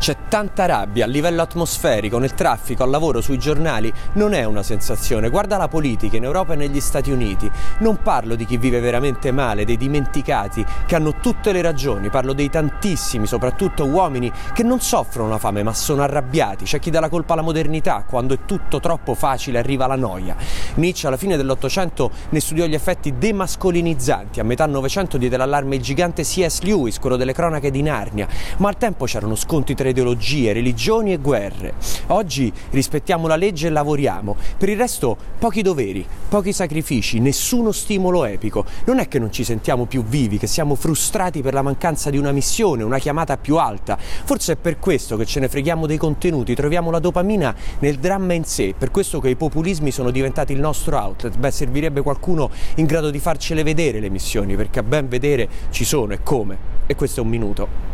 C'è tanta rabbia a livello atmosferico, nel traffico, al lavoro, sui giornali. Non è una sensazione. Guarda la politica in Europa e negli Stati Uniti. Non parlo di chi vive veramente male, dei dimenticati, che hanno tutte le ragioni. Parlo dei tantissimi, soprattutto uomini, che non soffrono la fame ma sono arrabbiati. C'è chi dà la colpa alla modernità. Quando è tutto troppo facile arriva la noia. Nietzsche alla fine dell'Ottocento ne studiò gli effetti demascolinizzanti. A metà Novecento diede l'allarme il gigante C.S. Lewis, quello delle cronache di Narnia. Ma al tempo c'erano scontri tra ideologie, religioni e guerre. Oggi rispettiamo la legge e lavoriamo. Per il resto pochi doveri, pochi sacrifici, nessuno stimolo epico. Non è che non ci sentiamo più vivi, che siamo frustrati per la mancanza di una missione, una chiamata più alta. Forse è per questo che ce ne freghiamo dei contenuti, troviamo la dopamina nel dramma in sé, per questo che i populismi sono diventati il nostro outlet. Beh, servirebbe qualcuno in grado di farcele vedere le missioni, perché a ben vedere ci sono e come. E questo è un minuto.